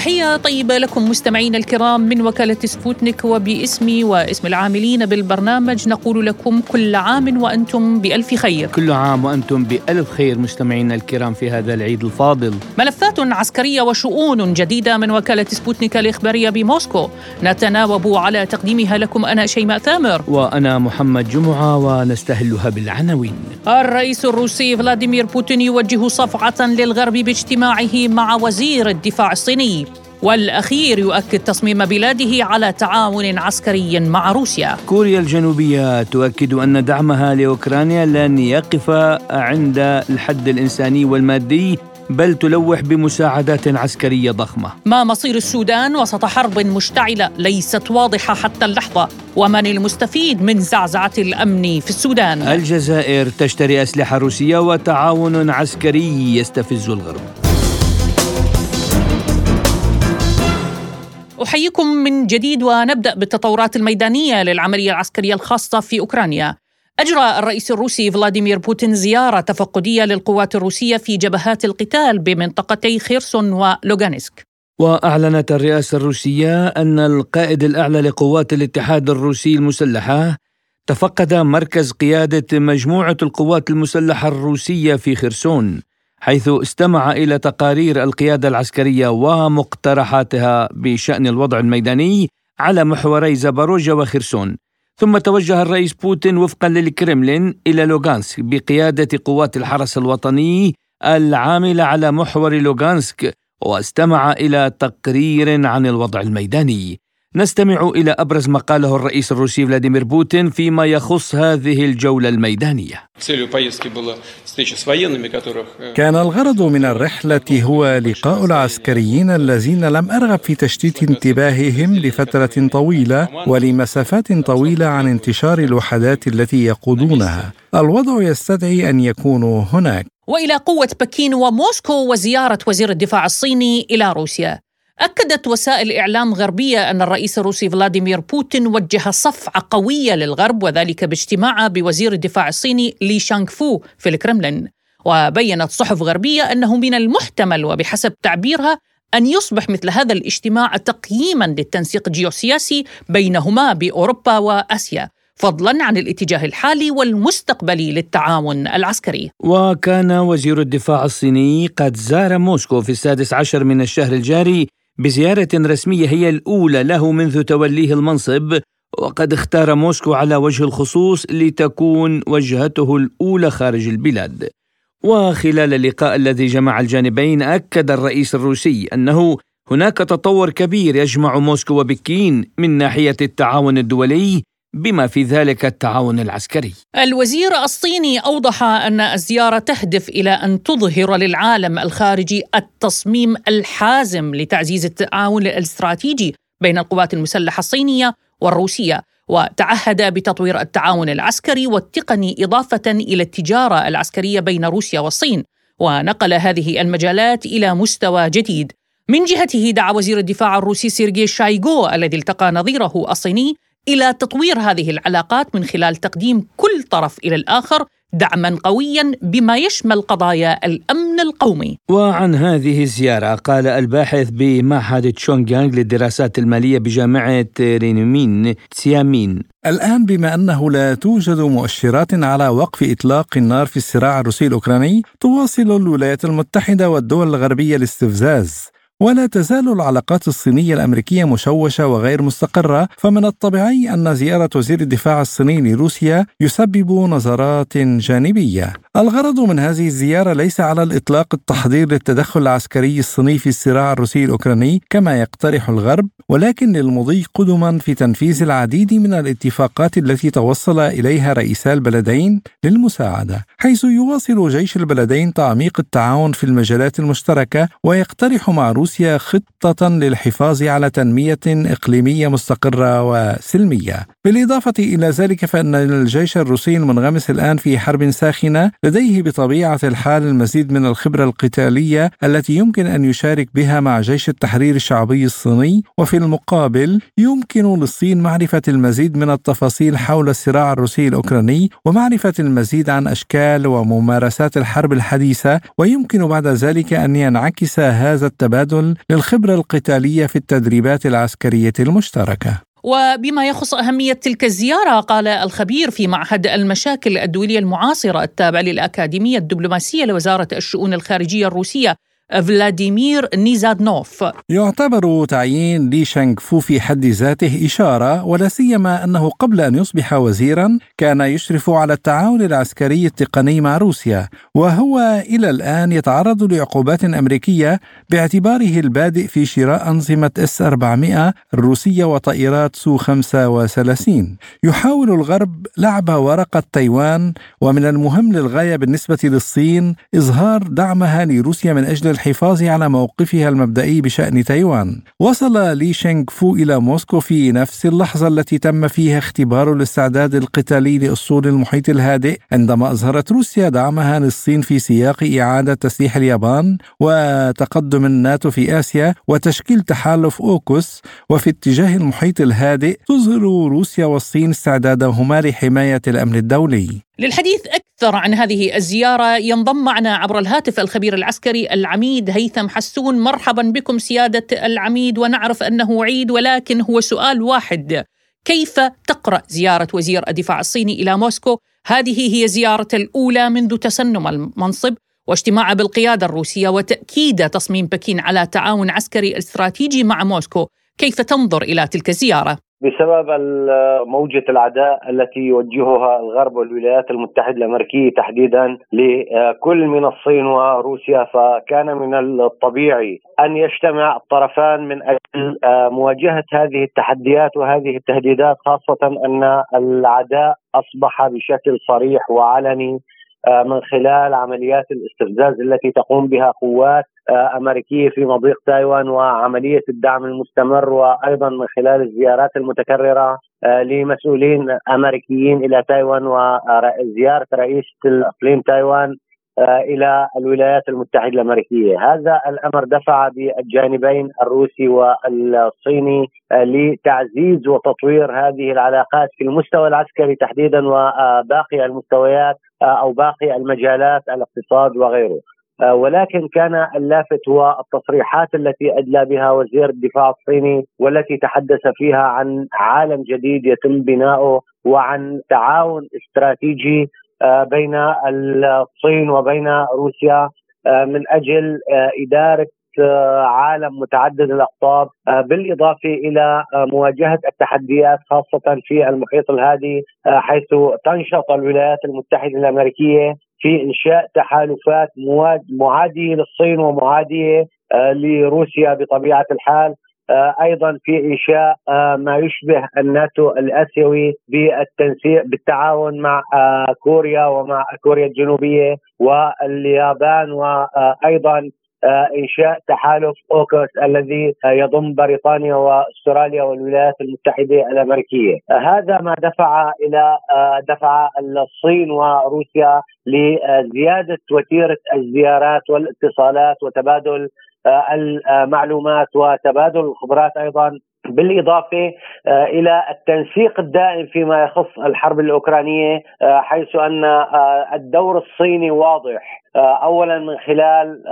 تحية طيبة لكم مستمعينا الكرام من وكالة سبوتنيك وباسمي واسم العاملين بالبرنامج. نقول لكم كل عام وأنتم بألف خير. كل عام وأنتم بألف خير مستمعينا الكرام في هذا العيد الفاضل. ملفات عسكرية وشؤون جديدة من وكالة سبوتنيك الإخبارية بموسكو. نتناوب على تقديمها لكم أنا شيماء ثامر. وأنا محمد جمعة ونستهلها بالعناوين. الرئيس الروسي فلاديمير بوتين يوجه صفعة للغرب باجتماعه مع وزير الدفاع الصيني. والأخير يؤكد تصميم بلاده على تعاون عسكري مع روسيا. كوريا الجنوبية تؤكد أن دعمها لأوكرانيا لن يقف عند الحد الإنساني والمادي بل تلوح بمساعدات عسكرية ضخمة. ما مصير السودان وسط حرب مشتعلة ليست واضحة حتى اللحظة. ومن المستفيد من زعزعة الأمن في السودان؟ الجزائر تشتري أسلحة روسية وتعاون عسكري يستفز الغرب. أحييكم من جديد ونبدأ بالتطورات الميدانية للعملية العسكرية الخاصة في أوكرانيا. أجرى الرئيس الروسي فلاديمير بوتين زيارة تفقدية للقوات الروسية في جبهات القتال بمنطقتي خيرسون ولوغانسك. وأعلنت الرئاسة الروسية أن القائد الأعلى لقوات الاتحاد الروسي المسلحة تفقد مركز قيادة مجموعة القوات المسلحة الروسية في خرسون حيث استمع إلى تقارير القيادة العسكرية ومقترحاتها بشأن الوضع الميداني على محوري زاباروجا وخرسون. ثم توجه الرئيس بوتين وفقا للكرملين إلى لوغانسك بقيادة قوات الحرس الوطني العاملة على محور لوغانسك واستمع إلى تقرير عن الوضع الميداني. نستمع إلى أبرز ما قاله الرئيس الروسي فلاديمير بوتين فيما يخص هذه الجولة الميدانية. كان الغرض من الرحلة هو لقاء العسكريين الذين لم أرغب في تشتيت انتباههم لفترة طويلة ولمسافات طويلة عن انتشار الوحدات التي يقودونها. الوضع يستدعي أن يكونوا هناك. وإلى قوة بكين وموسكو وزيارة وزير الدفاع الصيني إلى روسيا. أكدت وسائل إعلام غربية أن الرئيس الروسي فلاديمير بوتين وجه صفعة قوية للغرب وذلك باجتماعه بوزير الدفاع الصيني لي شانغ فو في الكرملين. وبينت صحف غربية أنه من المحتمل وبحسب تعبيرها أن يصبح مثل هذا الاجتماع تقييما للتنسيق الجيوسياسي بينهما بأوروبا وآسيا فضلا عن الاتجاه الحالي والمستقبلي للتعاون العسكري. وكان وزير الدفاع الصيني قد زار موسكو في السادس عشر من الشهر الجاري بزيارة رسمية هي الأولى له منذ توليه المنصب وقد اختار موسكو على وجه الخصوص لتكون وجهته الأولى خارج البلاد. وخلال اللقاء الذي جمع الجانبين أكد الرئيس الروسي أنه هناك تطور كبير يجمع موسكو وبكين من ناحية التعاون الدولي بما في ذلك التعاون العسكري. الوزير الصيني أوضح أن الزيارة تهدف إلى أن تظهر للعالم الخارجي التصميم الحازم لتعزيز التعاون الاستراتيجي بين القوات المسلحة الصينية والروسية وتعهد بتطوير التعاون العسكري والتقني إضافة إلى التجارة العسكرية بين روسيا والصين ونقل هذه المجالات إلى مستوى جديد. من جهته دعا وزير الدفاع الروسي سيرجي شايغو الذي التقى نظيره الصيني إلى تطوير هذه العلاقات من خلال تقديم كل طرف إلى الآخر دعما قويا بما يشمل قضايا الأمن القومي. وعن هذه الزيارة قال الباحث بمعهد تشونغيانغ للدراسات المالية بجامعة رينومين تسيامين الآن بما أنه لا توجد مؤشرات على وقف إطلاق النار في الصراع الروسي الأوكراني تواصل الولايات المتحدة والدول الغربية الاستفزاز ولا تزال العلاقات الصينية الأمريكية مشوشة وغير مستقرة فمن الطبيعي أن زيارة وزير الدفاع الصيني لروسيا يسبب نظرات جانبية. الغرض من هذه الزيارة ليس على الإطلاق التحضير للتدخل العسكري الصيني في الصراع الروسي الأوكراني كما يقترح الغرب ولكن للمضي قدما في تنفيذ العديد من الاتفاقات التي توصل إليها رئيسا البلدين للمساعدة حيث يواصل جيش البلدين تعميق التعاون في المجالات المشتركة ويقترح مع روسيا خطة للحفاظ على تنمية إقليمية مستقرة وسلمية. بالإضافة إلى ذلك فإن الجيش الروسي المنغمس الآن في حرب ساخنة لديه بطبيعة الحال المزيد من الخبرة القتالية التي يمكن أن يشارك بها مع جيش التحرير الشعبي الصيني وفي المقابل يمكن للصين معرفة المزيد من التفاصيل حول الصراع الروسي الأوكراني ومعرفة المزيد عن أشكال وممارسات الحرب الحديثة ويمكن بعد ذلك أن ينعكس هذا التبادل للخبرة القتالية في التدريبات العسكرية المشتركة. وبما يخص أهمية تلك الزيارة قال الخبير في معهد المشاكل الدولية المعاصرة التابع للأكاديمية الدبلوماسية لوزارة الشؤون الخارجية الروسية فلاديمير نيزادنوف. يعتبر تعيين لي شانغ فو في حد ذاته إشارة ولا سيما أنه قبل أن يصبح وزيرا كان يشرف على التعاون العسكري التقني مع روسيا وهو إلى الآن يتعرض لعقوبات أمريكية باعتباره البادئ في شراء أنظمة إس 400 الروسية وطائرات سو 35 يحاول الغرب لعب ورقة تايوان ومن المهم للغاية بالنسبة للصين إظهار دعمها لروسيا من أجل الحفاظ على موقفها المبدئي بشأن تايوان. وصل لي شينغ فو إلى موسكو في نفس اللحظة التي تم فيها اختبار الاستعداد القتالي لأسطول المحيط الهادئ عندما أظهرت روسيا دعمها للصين في سياق إعادة تسليح اليابان وتقدم الناتو في آسيا وتشكيل تحالف أوكوس. وفي اتجاه المحيط الهادئ تظهر روسيا والصين استعدادهما لحماية الأمن الدولي. للحديث أكثر عن هذه الزيارة ينضم معنا عبر الهاتف الخبير العسكري العميد هيثم حسون. مرحبا بكم سيادة العميد ونعرف أنه عيد ولكن هو سؤال واحد. كيف تقرأ زيارة وزير الدفاع الصيني إلى موسكو؟ هذه هي زيارة الأولى منذ تسنم المنصب واجتماع بالقيادة الروسية وتأكيد تصميم بكين على تعاون عسكري استراتيجي مع موسكو. كيف تنظر إلى تلك الزيارة؟ بسبب موجة العداء التي يوجهها الغرب والولايات المتحدة الأمريكية تحديدا لكل من الصين وروسيا فكان من الطبيعي أن يجتمع الطرفان من أجل مواجهة هذه التحديات وهذه التهديدات خاصة أن العداء أصبح بشكل صريح وعلني من خلال عمليات الاستفزاز التي تقوم بها قوات أمريكية في مضيق تايوان وعملية الدعم المستمر وأيضا من خلال الزيارات المتكررة لمسؤولين أمريكيين إلى تايوان وزيارة رئيس الأقليم تايوان إلى الولايات المتحدة الأمريكية، هذا الأمر دفع بالجانبين الروسي والصيني لتعزيز وتطوير هذه العلاقات في المستوى العسكري تحديدا وباقي المستويات أو باقي المجالات الاقتصاد وغيره. ولكن كان اللافت هو التصريحات التي أدلى بها وزير الدفاع الصيني والتي تحدث فيها عن عالم جديد يتم بناؤه وعن تعاون استراتيجي بين الصين وبين روسيا من أجل إدارة عالم متعدد الأقطاب بالإضافة إلى مواجهة التحديات خاصة في المحيط الهادي حيث تنشط الولايات المتحدة الأمريكية في إنشاء تحالفات معادية للصين ومعادية لروسيا بطبيعة الحال. أيضا في إنشاء ما يشبه الناتو الآسيوي بالتنسيق بالتعاون مع كوريا ومع كوريا الجنوبية واليابان وأيضا إنشاء تحالف اوكوس الذي يضم بريطانيا وأستراليا والولايات المتحدة الأمريكية، هذا ما دفع إلى دفع الصين وروسيا لزيادة وتيرة الزيارات والاتصالات وتبادل المعلومات وتبادل الخبرات أيضا بالإضافة إلى التنسيق الدائم فيما يخص الحرب الأوكرانية حيث أن الدور الصيني واضح اولا من خلال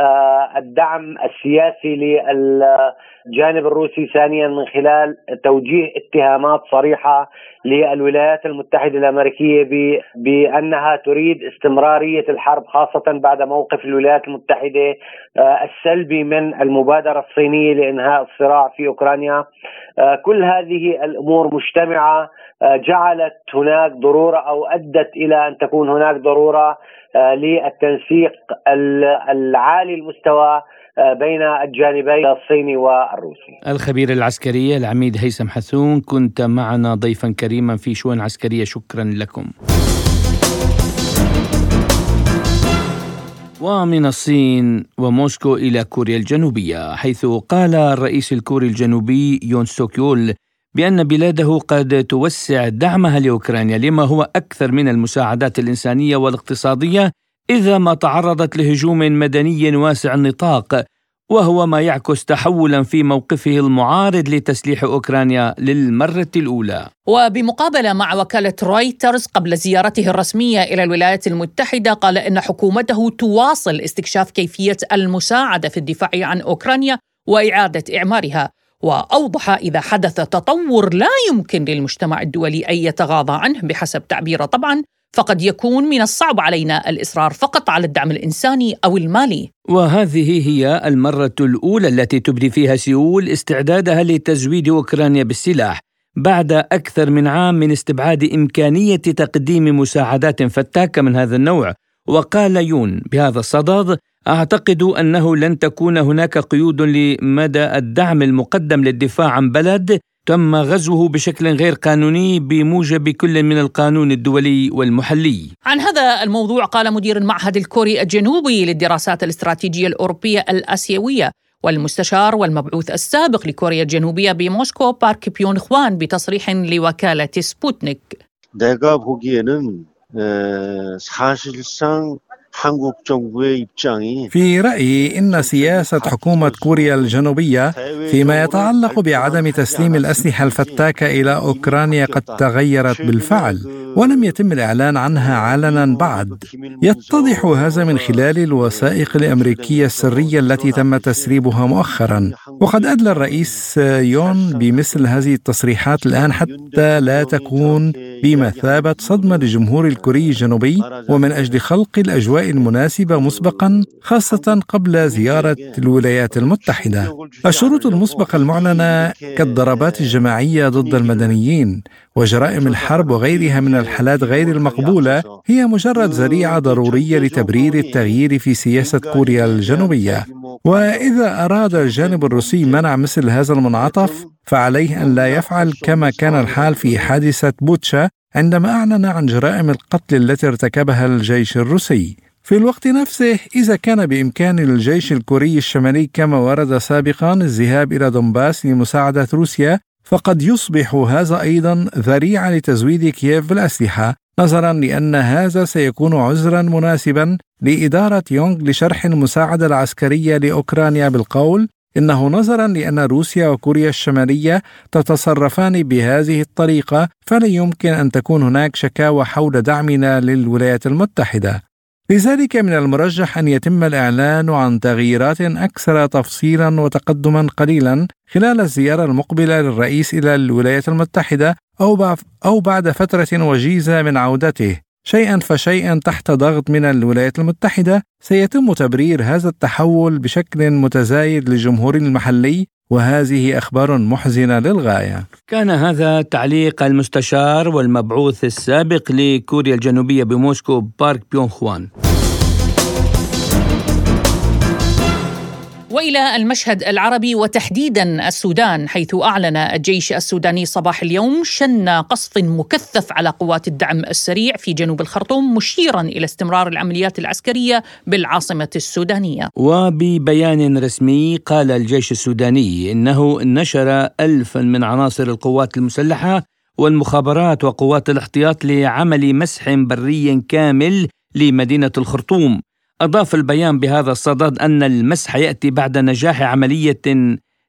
الدعم السياسي للجانب الروسي ثانيا من خلال توجيه اتهامات صريحة للولايات المتحدة الأمريكية بأنها تريد استمرارية الحرب خاصة بعد موقف الولايات المتحدة السلبي من المبادرة الصينية لإنهاء الصراع في أوكرانيا. كل هذه الأمور مجتمعة جعلت هناك ضرورة أو أدت إلى أن تكون هناك ضرورة للتنسيق العالي المستوى بين الجانبين الصيني والروسي. الخبير العسكري العميد هيثم حسون كنت معنا ضيفا كريما في شؤون عسكرية شكرا لكم. ومن الصين وموسكو إلى كوريا الجنوبية حيث قال الرئيس الكوري الجنوبي يون سوكيول بأن بلاده قد توسع دعمها لأوكرانيا لما هو أكثر من المساعدات الإنسانية والاقتصادية إذا ما تعرضت لهجوم مدني واسع النطاق وهو ما يعكس تحولا في موقفه المعارض لتسليح أوكرانيا للمرة الأولى. وبمقابلة مع وكالة رويترز قبل زيارته الرسمية إلى الولايات المتحدة قال إن حكومته تواصل استكشاف كيفية المساعدة في الدفاع عن أوكرانيا وإعادة إعمارها. وأوضح إذا حدث تطور لا يمكن للمجتمع الدولي أن يتغاضى عنه بحسب تعبيره طبعا فقد يكون من الصعب علينا الإصرار فقط على الدعم الإنساني أو المالي. وهذه هي المرة الأولى التي تبدي فيها سيول استعدادها لتزويد أوكرانيا بالسلاح بعد أكثر من عام من استبعاد إمكانية تقديم مساعدات فتاكة من هذا النوع. وقال يون بهذا الصدد أعتقد أنه لن تكون هناك قيود لمدى الدعم المقدم للدفاع عن بلد تم غزوه بشكل غير قانوني بموجب كل من القانون الدولي والمحلي. عن هذا الموضوع قال مدير المعهد الكوري الجنوبي للدراسات الاستراتيجيه الاوروبيه الاسيويه والمستشار والمبعوث السابق لكوريا الجنوبيه بموسكو بارك بيون خوان بتصريح لوكاله سبوتنيك. 내가 보기에는 사실상 في رأيي إن سياسة حكومة كوريا الجنوبية فيما يتعلق بعدم تسليم الأسلحة الفتاكة إلى أوكرانيا قد تغيرت بالفعل ولم يتم الإعلان عنها علنا بعد. يتضح هذا من خلال الوثائق الأمريكية السرية التي تم تسريبها مؤخرا. وقد أدلى الرئيس يون بمثل هذه التصريحات الآن حتى لا تكون بمثابة صدمة للجمهور الكوري الجنوبي ومن أجل خلق الأجواء المناسبة مسبقا خاصة قبل زيارة الولايات المتحدة. الشروط المسبقة المعلنة كالضربات الجماعية ضد المدنيين وجرائم الحرب وغيرها من الحالات غير المقبولة هي مجرد ذريعة ضرورية لتبرير التغيير في سياسة كوريا الجنوبية. وإذا أراد الجانب الروسي منع مثل هذا المنعطف فعليه أن لا يفعل كما كان الحال في حادثة بوتشا عندما أعلن عن جرائم القتل التي ارتكبها الجيش الروسي. في الوقت نفسه إذا كان بإمكان الجيش الكوري الشمالي كما ورد سابقا الذهاب إلى دونباس لمساعدة روسيا فقد يصبح هذا أيضا ذريعة لتزويد كييف بالأسلحة. نظرا لأن هذا سيكون عذرا مناسبا لإدارة يونغ لشرح المساعدة العسكرية لأوكرانيا بالقول. إنه نظرا لأن روسيا وكوريا الشمالية تتصرفان بهذه الطريقة فلا يمكن أن تكون هناك شكاوى حول دعمنا للولايات المتحدة. لذلك من المرجح أن يتم الإعلان عن تغييرات أكثر تفصيلا وتقدما قليلا خلال الزيارة المقبلة للرئيس إلى الولايات المتحدة أو بعد فترة وجيزة من عودته. شيئا فشيئا تحت ضغط من الولايات المتحدة سيتم تبرير هذا التحول بشكل متزايد للجمهور المحلي وهذه أخبار محزنة للغاية. كان هذا تعليق المستشار والمبعوث السابق لكوريا الجنوبية بموسكو بارك بيون خوان. وإلى المشهد العربي وتحديدا السودان حيث أعلن الجيش السوداني صباح اليوم شن قصف مكثف على قوات الدعم السريع في جنوب الخرطوم مشيرا إلى استمرار العمليات العسكرية بالعاصمة السودانية. وببيان رسمي قال الجيش السوداني إنه نشر الفا من عناصر القوات المسلحة والمخابرات وقوات الاحتياط لعمل مسح بري كامل لمدينة الخرطوم أضاف البيان بهذا الصدد أن المسح يأتي بعد نجاح عملية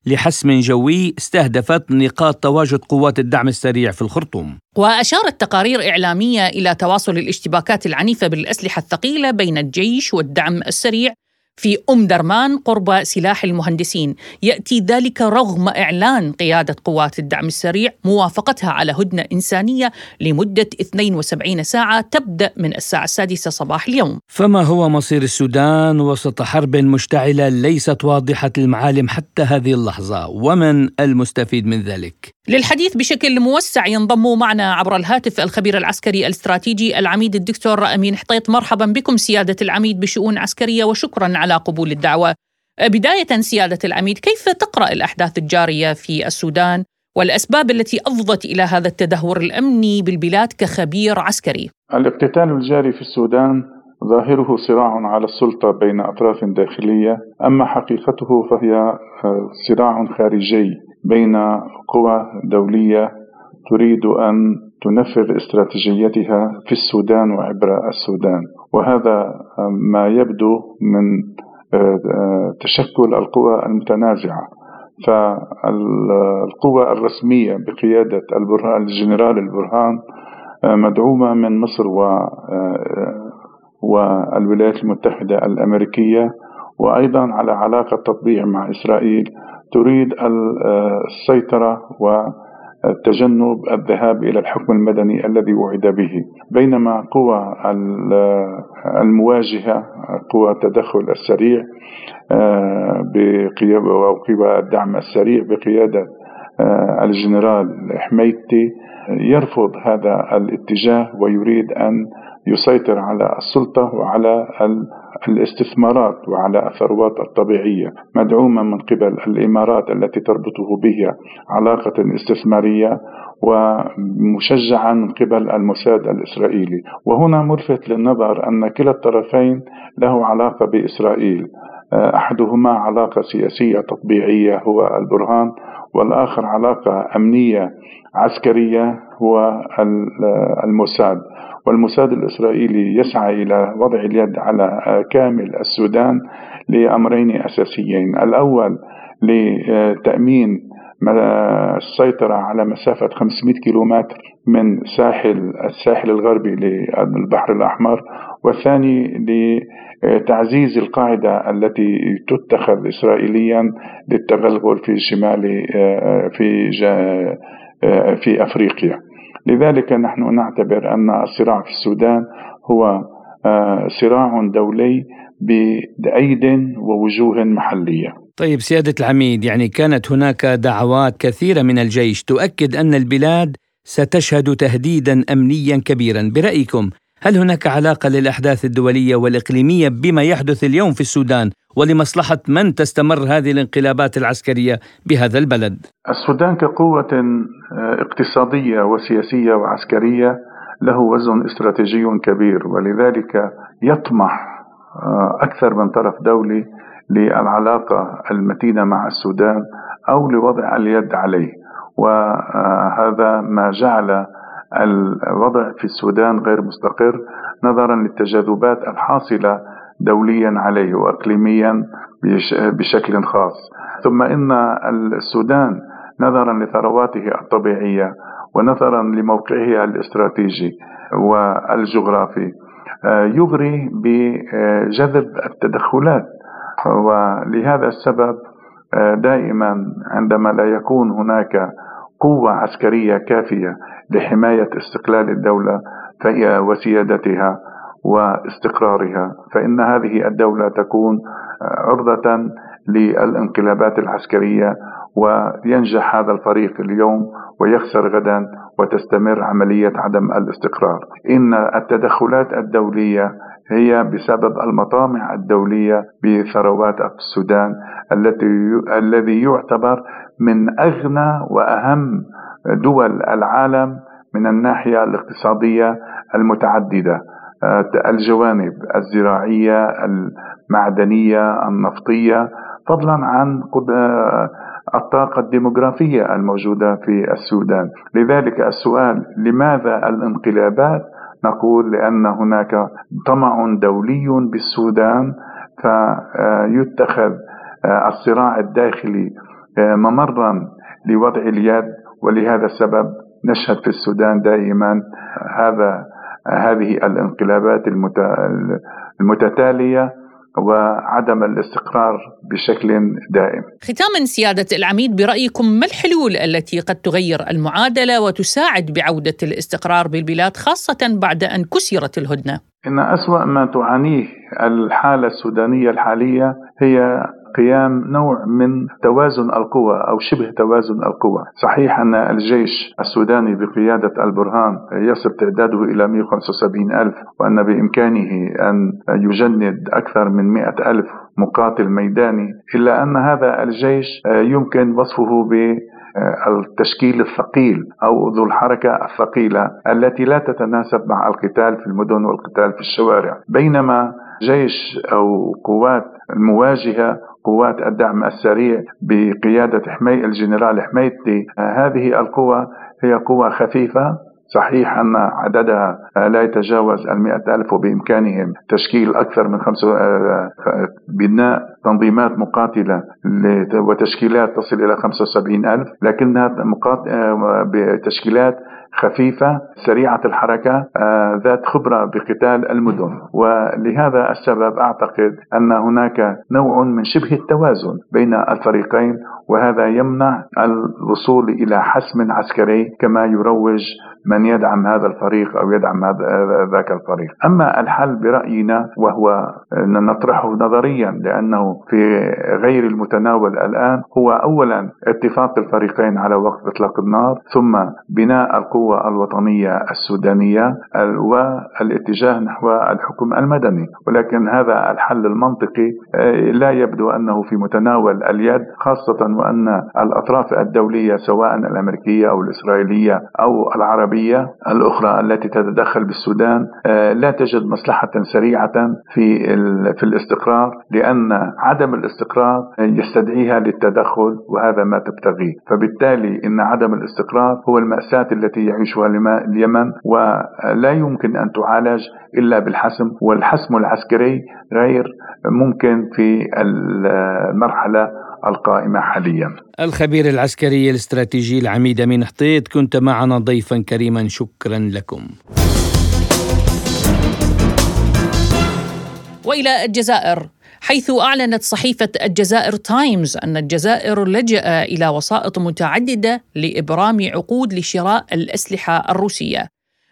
لحسم جوي استهدفت نقاط تواجد قوات الدعم السريع في الخرطوم. وأشارت تقارير إعلامية إلى تواصل الاشتباكات العنيفة بالأسلحة الثقيلة بين الجيش والدعم السريع في أم درمان قرب سلاح المهندسين. يأتي ذلك رغم إعلان قيادة قوات الدعم السريع موافقتها على هدنة إنسانية لمدة 72 ساعة تبدأ من الساعة السادسة صباح اليوم. فما هو مصير السودان وسط حرب مشتعلة ليست واضحة المعالم حتى هذه اللحظة؟ ومن المستفيد من ذلك؟ للحديث بشكل موسع ينضم معنا عبر الهاتف الخبير العسكري الاستراتيجي العميد الدكتور أمين حطيط. مرحبا بكم سيادة العميد بشؤون عسكرية وشكرا على قبول الدعوة. بداية سيادة العميد كيف تقرأ الأحداث الجارية في السودان والأسباب التي افضت إلى هذا التدهور الأمني بالبلاد كخبير عسكري؟ الاقتتال الجاري في السودان ظاهره صراع على السلطة بين أطراف داخلية أما حقيقته فهي آه، صراع خارجي بين قوى دولية تريد أن تنفذ استراتيجيتها في السودان وعبر السودان وهذا ما يبدو من آه، تشكل القوى المتنازعة. فالقوى الرسمية بقيادة البرهان الجنرال البرهان آه، مدعومة من مصر و آه، والولايات المتحدة الأمريكية. وأيضا على علاقة تطبيع مع إسرائيل تريد السيطرة و تجنب الذهاب إلى الحكم المدني الذي وعد به. بينما قوى المواجهة قوى التدخل السريع آه، أو قوى الدعم السريع بقيادة آه، الجنرال حميدتي يرفض هذا الاتجاه ويريد أن يسيطر على السلطة وعلى الاستثمارات وعلى الثروات الطبيعية مدعومة من قبل الإمارات التي تربطه بها علاقة استثمارية ومشجعا من قبل الموساد الإسرائيلي. وهنا ملفت للنظر أن كلا الطرفين له علاقة بإسرائيل. أحدهما علاقة سياسية تطبيعية هو البرهان والآخر علاقة أمنية عسكرية هو الموساد. والموساد الإسرائيلي يسعى إلى وضع اليد على كامل السودان لأمرين أساسيين. الأول لتأمين السيطرة على مسافة 500 كيلومتر من ساحل الساحل الغربي للبحر الأحمر والثاني لتعزيز القاعدة التي تتخذ إسرائيليا للتغلغل في شمال في في أفريقيا. لذلك نحن نعتبر أن الصراع في السودان هو آه، صراع دولي بأيد ووجوه محلية. طيب سيادة العميد يعني كانت هناك دعوات كثيرة من الجيش تؤكد أن البلاد ستشهد تهديدا أمنيا كبيرا. برأيكم هل هناك علاقة للأحداث الدولية والإقليمية بما يحدث اليوم في السودان؟ ولمصلحة من تستمر هذه الانقلابات العسكرية بهذا البلد؟ السودان كقوة آه، اقتصادية وسياسية وعسكرية له وزن استراتيجي كبير ولذلك يطمح آه، أكثر من طرف دولي للعلاقة المتينة مع السودان أو لوضع اليد عليه وهذا ما جعل الوضع في السودان غير مستقر نظرا للتجاذبات الحاصلة دوليا عليه واقليميا بشكل خاص. ثم إن السودان نظرا لثرواته الطبيعية ونظرا لموقعه الاستراتيجي والجغرافي يغري بجذب التدخلات. ولهذا السبب دائما عندما لا يكون هناك قوة عسكرية كافية لحماية استقلال الدولة وسيادتها واستقرارها. فإن هذه الدولة تكون عرضة للانقلابات العسكرية وينجح هذا الفريق اليوم ويخسر غدا وتستمر عملية عدم الاستقرار. إن التدخلات الدولية هي بسبب المطامع الدولية بثروات السودان التي الذي يعتبر من أغنى وأهم دول العالم من الناحية الاقتصادية المتعددة. الجوانب الزراعية المعدنية النفطية فضلا عن الطاقة الديموغرافية الموجودة في السودان. لذلك السؤال لماذا الانقلابات؟ نقول لأن هناك طمع دولي بالسودان فيتخذ الصراع الداخلي ممرا لوضع اليد ولهذا السبب نشهد في السودان دائما هذا هذه الانقلابات المتتالية وعدم الاستقرار بشكل دائم. ختاما سيادة العميد برأيكم ما الحلول التي قد تغير المعادلة وتساعد بعودة الاستقرار بالبلاد خاصة بعد أن كسرت الهدنة؟ إن أسوأ ما تعانيه الحالة السودانية الحالية هي قيام نوع من توازن القوى أو شبه توازن القوى صحيح أن الجيش السوداني بقيادة البرهان يصل تعداده إلى 175 ألف وأن بإمكانه أن يجند أكثر من 100 ألف مقاتل ميداني إلا أن هذا الجيش يمكن وصفه ب التشكيل الثقيل أو ذو الحركة الثقيلة التي لا تتناسب مع القتال في المدن والقتال في الشوارع. بينما جيش أو قوات المواجهة قوات الدعم السريع بقيادة حمي الجنرال حميدتي هذه القوى هي قوى خفيفة صحيح أن عددها لا يتجاوز المئة ألف وبإمكانهم تشكيل أكثر من خمسة بناء تنظيمات مقاتلة وتشكيلات تصل إلى 75 ألف لكنها بتشكيلات خفيفة سريعة الحركة ذات خبرة بقتال المدن. ولهذا السبب أعتقد أن هناك نوع من شبه التوازن بين الفريقين وهذا يمنع الوصول إلى حسم عسكري كما يروج من يدعم هذا الفريق أو يدعم ذاك الفريق. أما الحل برأينا وهو نطرحه نظريا لأنه في غير المتناول الآن هو أولا اتفاق الفريقين على وقف إطلاق النار ثم بناء القوة الوطنية السودانية والاتجاه نحو الحكم المدني. ولكن هذا الحل المنطقي آه، لا يبدو أنه في متناول اليد خاصة وأن الأطراف الدولية سواء الأمريكية أو الإسرائيلية أو العربية الأخرى التي تتدخل بالسودان آه، لا تجد مصلحة سريعة في في الاستقرار لأن عدم الاستقرار يستدعيها للتدخل وهذا ما تبتغيه فبالتالي إن عدم الاستقرار هو المأساة التي يعيشها اليمن ولا يمكن أن تعالج إلا بالحسم والحسم العسكري غير ممكن في المرحلة القائمة حاليا الخبير العسكري الاستراتيجي العميد أمين حطيت كنت معنا ضيفا كريما شكرا لكم وإلى الجزائر حيث أعلنت صحيفة الجزائر تايمز أن الجزائر لجأ إلى وسائط متعددة لإبرام عقود لشراء الأسلحة الروسية.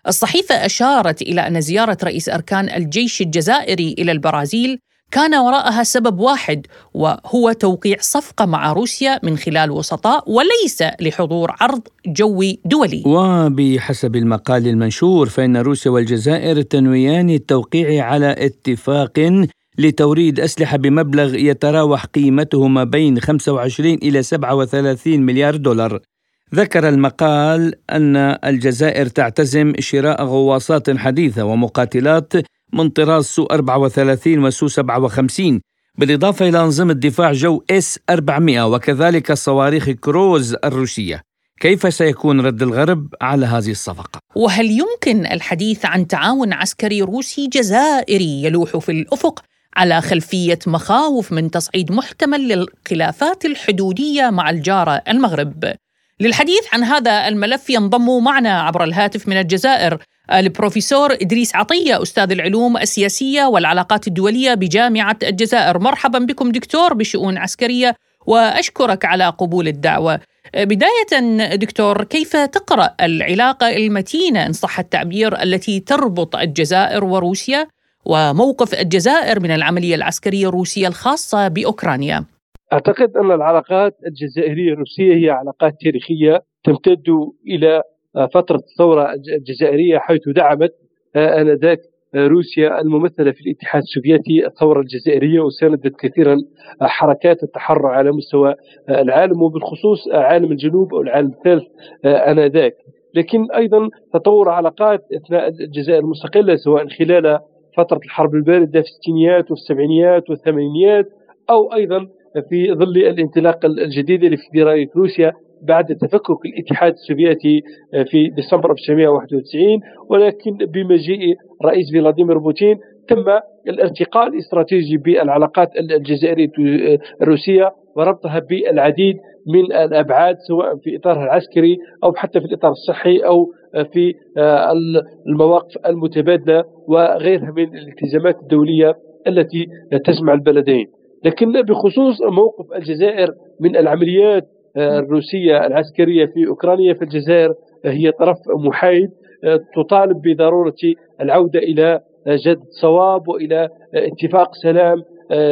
الصحيفة أشارت إلى أن زيارة رئيس أركان الجيش الجزائري إلى البرازيل كان وراءها سبب واحد وهو توقيع صفقة مع روسيا من خلال وسطاء وليس لحضور عرض جوي دولي. وبحسب المقال المنشور فإن روسيا والجزائر تنويان التوقيع على اتفاق لتوريد أسلحة بمبلغ يتراوح قيمته ما بين 25 إلى 37 مليار دولار. ذكر المقال أن الجزائر تعتزم شراء غواصات حديثة ومقاتلات من طراز سو 34 وسو 57 بالإضافة إلى أنظمة دفاع جو إس 400 وكذلك صواريخ كروز الروسية كيف سيكون رد الغرب على هذه الصفقة؟ وهل يمكن الحديث عن تعاون عسكري روسي جزائري يلوح في الأفق على خلفية مخاوف من تصعيد محتمل للخلافات الحدودية مع الجارة المغرب؟ للحديث عن هذا الملف ينضم معنا عبر الهاتف من الجزائر البروفيسور إدريس عطية أستاذ العلوم السياسية والعلاقات الدولية بجامعة الجزائر. مرحبا بكم دكتور بشؤون عسكرية وأشكرك على قبول الدعوة. بداية دكتور كيف تقرأ العلاقة المتينة إن صح التعبير التي تربط الجزائر وروسيا وموقف الجزائر من العملية العسكرية الروسية الخاصة بأوكرانيا؟ أعتقد أن العلاقات الجزائرية الروسية هي علاقات تاريخية تمتد إلى فترة الثورة الجزائرية حيث دعمت آه، آنذاك آه، روسيا الممثلة في الاتحاد السوفيتي الثورة الجزائرية وساندت كثيرا آه، حركات التحرر على مستوى العالم وبالخصوص عالم الجنوب أو العالم الثالث آنذاك. لكن أيضا تطور علاقات أثناء الجزائر المستقلة سواء خلال فترة الحرب الباردة في الستينيات والسبعينيات والثمانينيات أو أيضا في ظل الانطلاق الجديد لفيدرالية روسيا بعد تفكك الاتحاد السوفيتي آه، في ديسمبر 1991 ولكن بمجيء رئيس فلاديمير بوتين تم الارتقاء الاستراتيجي بالعلاقات الجزائرية الروسية وربطها بالعديد من الأبعاد سواء في إطارها العسكري أو حتى في الإطار الصحي في آه، المواقف المتبادلة وغيرها من الالتزامات الدولية التي تجمع البلدين. لكن بخصوص موقف الجزائر من العمليات الروسية العسكرية في أوكرانيا في الجزائر هي طرف محايد تطالب بضرورة العودة إلى جد صواب وإلى اتفاق سلام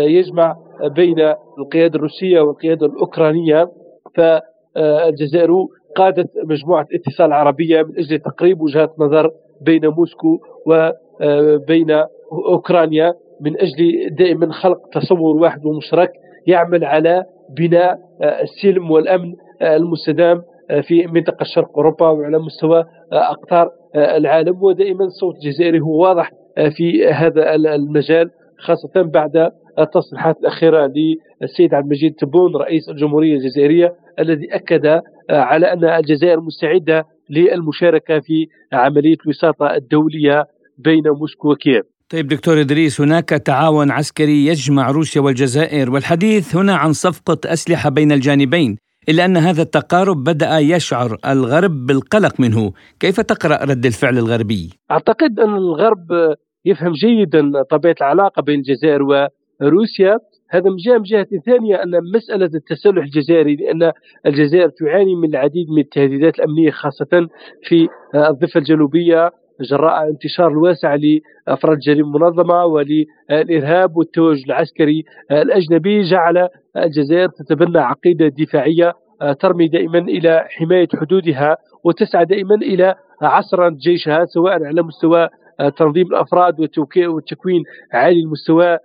يجمع بين القيادة الروسية والقيادة الأوكرانية. فالجزائر قادت مجموعة اتصال عربية من أجل تقريب وجهات نظر بين موسكو وبين أوكرانيا من أجل دائما خلق تصور واحد ومشترك يعمل على بناء آه، السلم والأمن المستدام في منطقة شرق أوروبا وعلى مستوى أقطار العالم. ودائما الصوت الجزائري هو واضح في هذا المجال خاصة بعد التصريحات الأخيرة للسيد عبد المجيد تبون رئيس الجمهورية الجزائرية الذي أكد على أن الجزائر مستعدة للمشاركة في عملية الوساطة الدولية بين موسكو وكييف. طيب دكتور إدريس هناك تعاون عسكري يجمع روسيا والجزائر والحديث هنا عن صفقة أسلحة بين الجانبين إلا أن هذا التقارب بدأ يشعر الغرب بالقلق منه كيف تقرأ رد الفعل الغربي؟ أعتقد أن الغرب يفهم جيدا طبيعة العلاقة بين الجزائر وروسيا هذا من جهه من جهة ثانية أن مسألة التسلح الجزائري لأن الجزائر تعاني من العديد من التهديدات الأمنية خاصة في الضفة الجنوبية جراء انتشار الواسع لأفراد الجريمه المنظمه وللإرهاب والتوجه العسكري الأجنبي. جعل الجزائر تتبنى عقيدة دفاعية ترمي دائما إلى حماية حدودها وتسعى دائما إلى عصرنه جيشها سواء على مستوى تنظيم الأفراد وتكوين عالي المستوى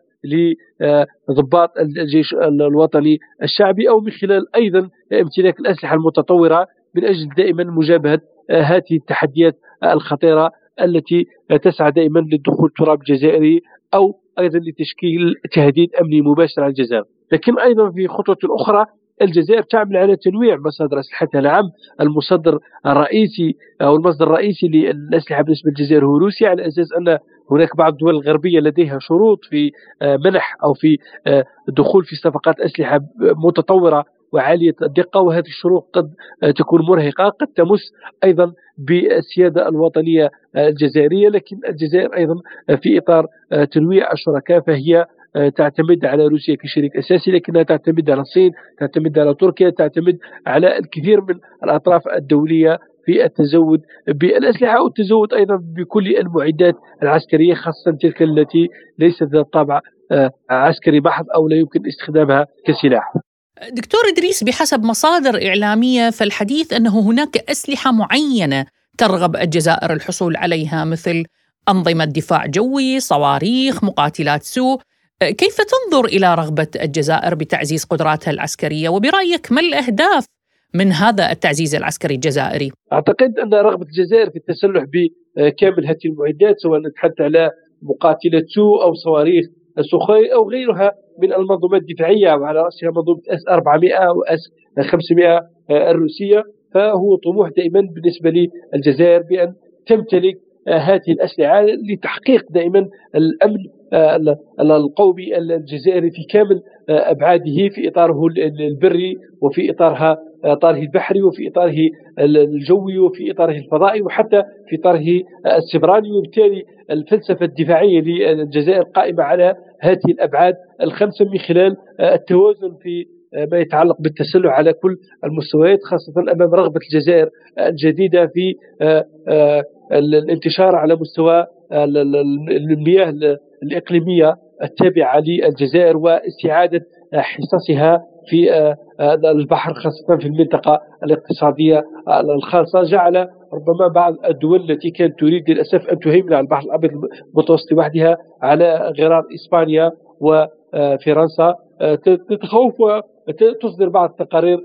لضباط الجيش الوطني الشعبي أو من خلال أيضا امتلاك الأسلحة المتطورة من أجل دائما مجابهة هذه التحديات الخطيرة. التي تسعى دائما للدخول التراب الجزائري أو أيضا لتشكيل تهديد أمني مباشر على الجزائر. لكن أيضا في خطوة أخرى الجزائر تعمل على تنويع مصادر اسلحتها نعم المصدر الرئيسي أو المصدر الرئيسي للأسلحة بالنسبة للجزائر هو روسيا على أساس أن هناك بعض الدول الغربية لديها شروط في آه، منح أو في آه، دخول في صفقات أسلحة متطورة وعالية الدقة. وهذه الشروط قد آه، تكون مرهقة قد تمس أيضا بالسيادة الوطنية الجزائرية لكن الجزائر أيضا في إطار تنويع الشركاء فهي تعتمد على روسيا كشريك أساسي لكنها تعتمد على الصين، تعتمد على تركيا، تعتمد على الكثير من الأطراف الدولية في التزود بالأسلحة والتزود أيضا بكل المعدات العسكرية خاصة تلك التي ليست ذات طابع عسكري بحت أو لا يمكن استخدامها كسلاح. دكتور إدريس بحسب مصادر إعلامية فالحديث أنه هناك أسلحة معينة ترغب الجزائر الحصول عليها مثل أنظمة دفاع جوي، صواريخ، مقاتلات سوء، كيف تنظر إلى رغبة الجزائر بتعزيز قدراتها العسكرية وبرأيك ما الأهداف من هذا التعزيز العسكري الجزائري؟ أعتقد أن رغبة الجزائر في التسلح بكامل هذه المعدات سواء نتحدث على مقاتلة سو أو صواريخ سخوي أو غيرها من المنظومات الدفاعية وعلى رأسها منظومة أس 400 وأس 500 الروسية. فهو طموح دائما بالنسبة للجزائر بأن تمتلك هذه الأسلحة لتحقيق دائما الأمن آه، القومي الجزائري في كامل آه، أبعاده في إطاره البري وفي إطارها اطاره البحري وفي إطاره الجوي وفي إطاره الفضائي وحتى في اطاره السبراني وبالتالي الفلسفة الدفاعية للجزائر قائمه على هذه الأبعاد الخمسة من خلال آه، التوازن في ما يتعلق بالتسلح على كل المستويات خاصة أمام رغبة الجزائر الجديدة في الانتشار على مستوى المياه الإقليمية. التابعة للجزائر واستعادة حصصها في آه، آه، البحر خاصة في المنطقة الاقتصادية الخاصة. جعل ربما بعض الدول التي كانت تريد للأسف أن تهيمن على البحر الأبيض المتوسط وحدها على غرار إسبانيا وفرنسا آه، تتخوف وتصدر بعض التقارير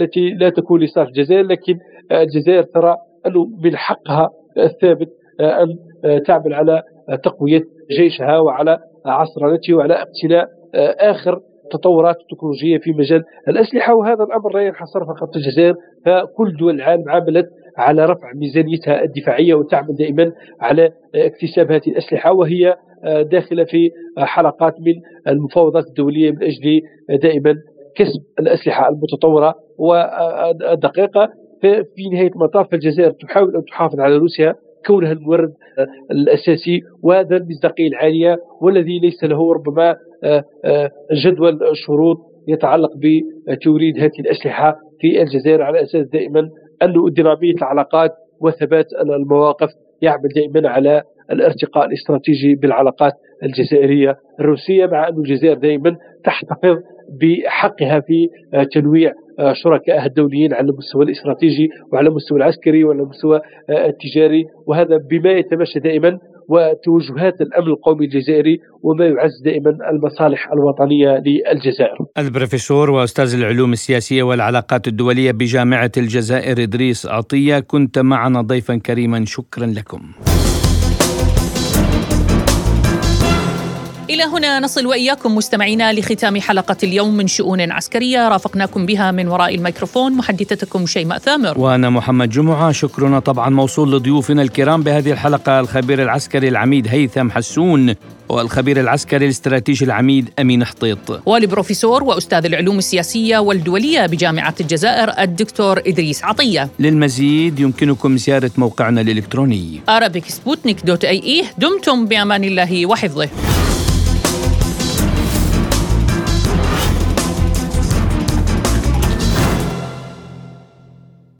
التي لا تكون لصالح الجزائر. لكن الجزائر ترى أنه من حقها الثابت أن تعمل على تقوية جيشها وعلى عصرنته وعلى اقتناء آه، آخر التطورات التكنولوجية في مجال الأسلحة. وهذا الأمر لا ينحصر فقط في الجزائر فكل دول العالم عملت على رفع ميزانيتها الدفاعية وتعمل دائما على اكتساب هذه الأسلحة. وهي آه، داخلة في حلقات من المفاوضات الدولية من أجل دائما كسب الأسلحة المتطورة. والدقيقة في نهاية المطاف الجزائر تحاول أن تحافظ على روسيا. كونها المورد الأساسي وهذا المصداقية العالية والذي ليس له ربما آه، آه، جدول شروط يتعلق بتوريد هذه الأسلحة في الجزائر على أساس دائما انه ديناميه العلاقات وثبات المواقف يعمل دائما على الارتقاء الاستراتيجي بالعلاقات الجزائرية الروسية مع أن الجزائر دائما تحتفظ بحقها في تنويع شركائها الدوليين على المستوى الاستراتيجي وعلى المستوى العسكري وعلى المستوى التجاري وهذا بما يتماشى دائما وتوجهات الأمن القومي الجزائري وما يعزز دائما المصالح الوطنية للجزائر. البروفيسور وأستاذ العلوم السياسية والعلاقات الدولية بجامعة الجزائر إدريس عطية كنت معنا ضيفا كريما شكرا لكم. إلى هنا نصل وإياكم مستمعينا لختام حلقة اليوم من شؤون عسكرية. رافقناكم بها من وراء الميكروفون محدثتكم شيماء ثامر. وأنا محمد جمعة. شكرنا طبعا موصول لضيوفنا الكرام بهذه الحلقة. الخبير العسكري العميد هيثم حسون والخبير العسكري الاستراتيجي العميد أمين حطيط. والبروفيسور وأستاذ العلوم السياسية والدولية بجامعة الجزائر الدكتور إدريس عطية. للمزيد يمكنكم زيارة موقعنا الإلكتروني. Arabicsputnik.ae دمتم بأمان الله وحفظه.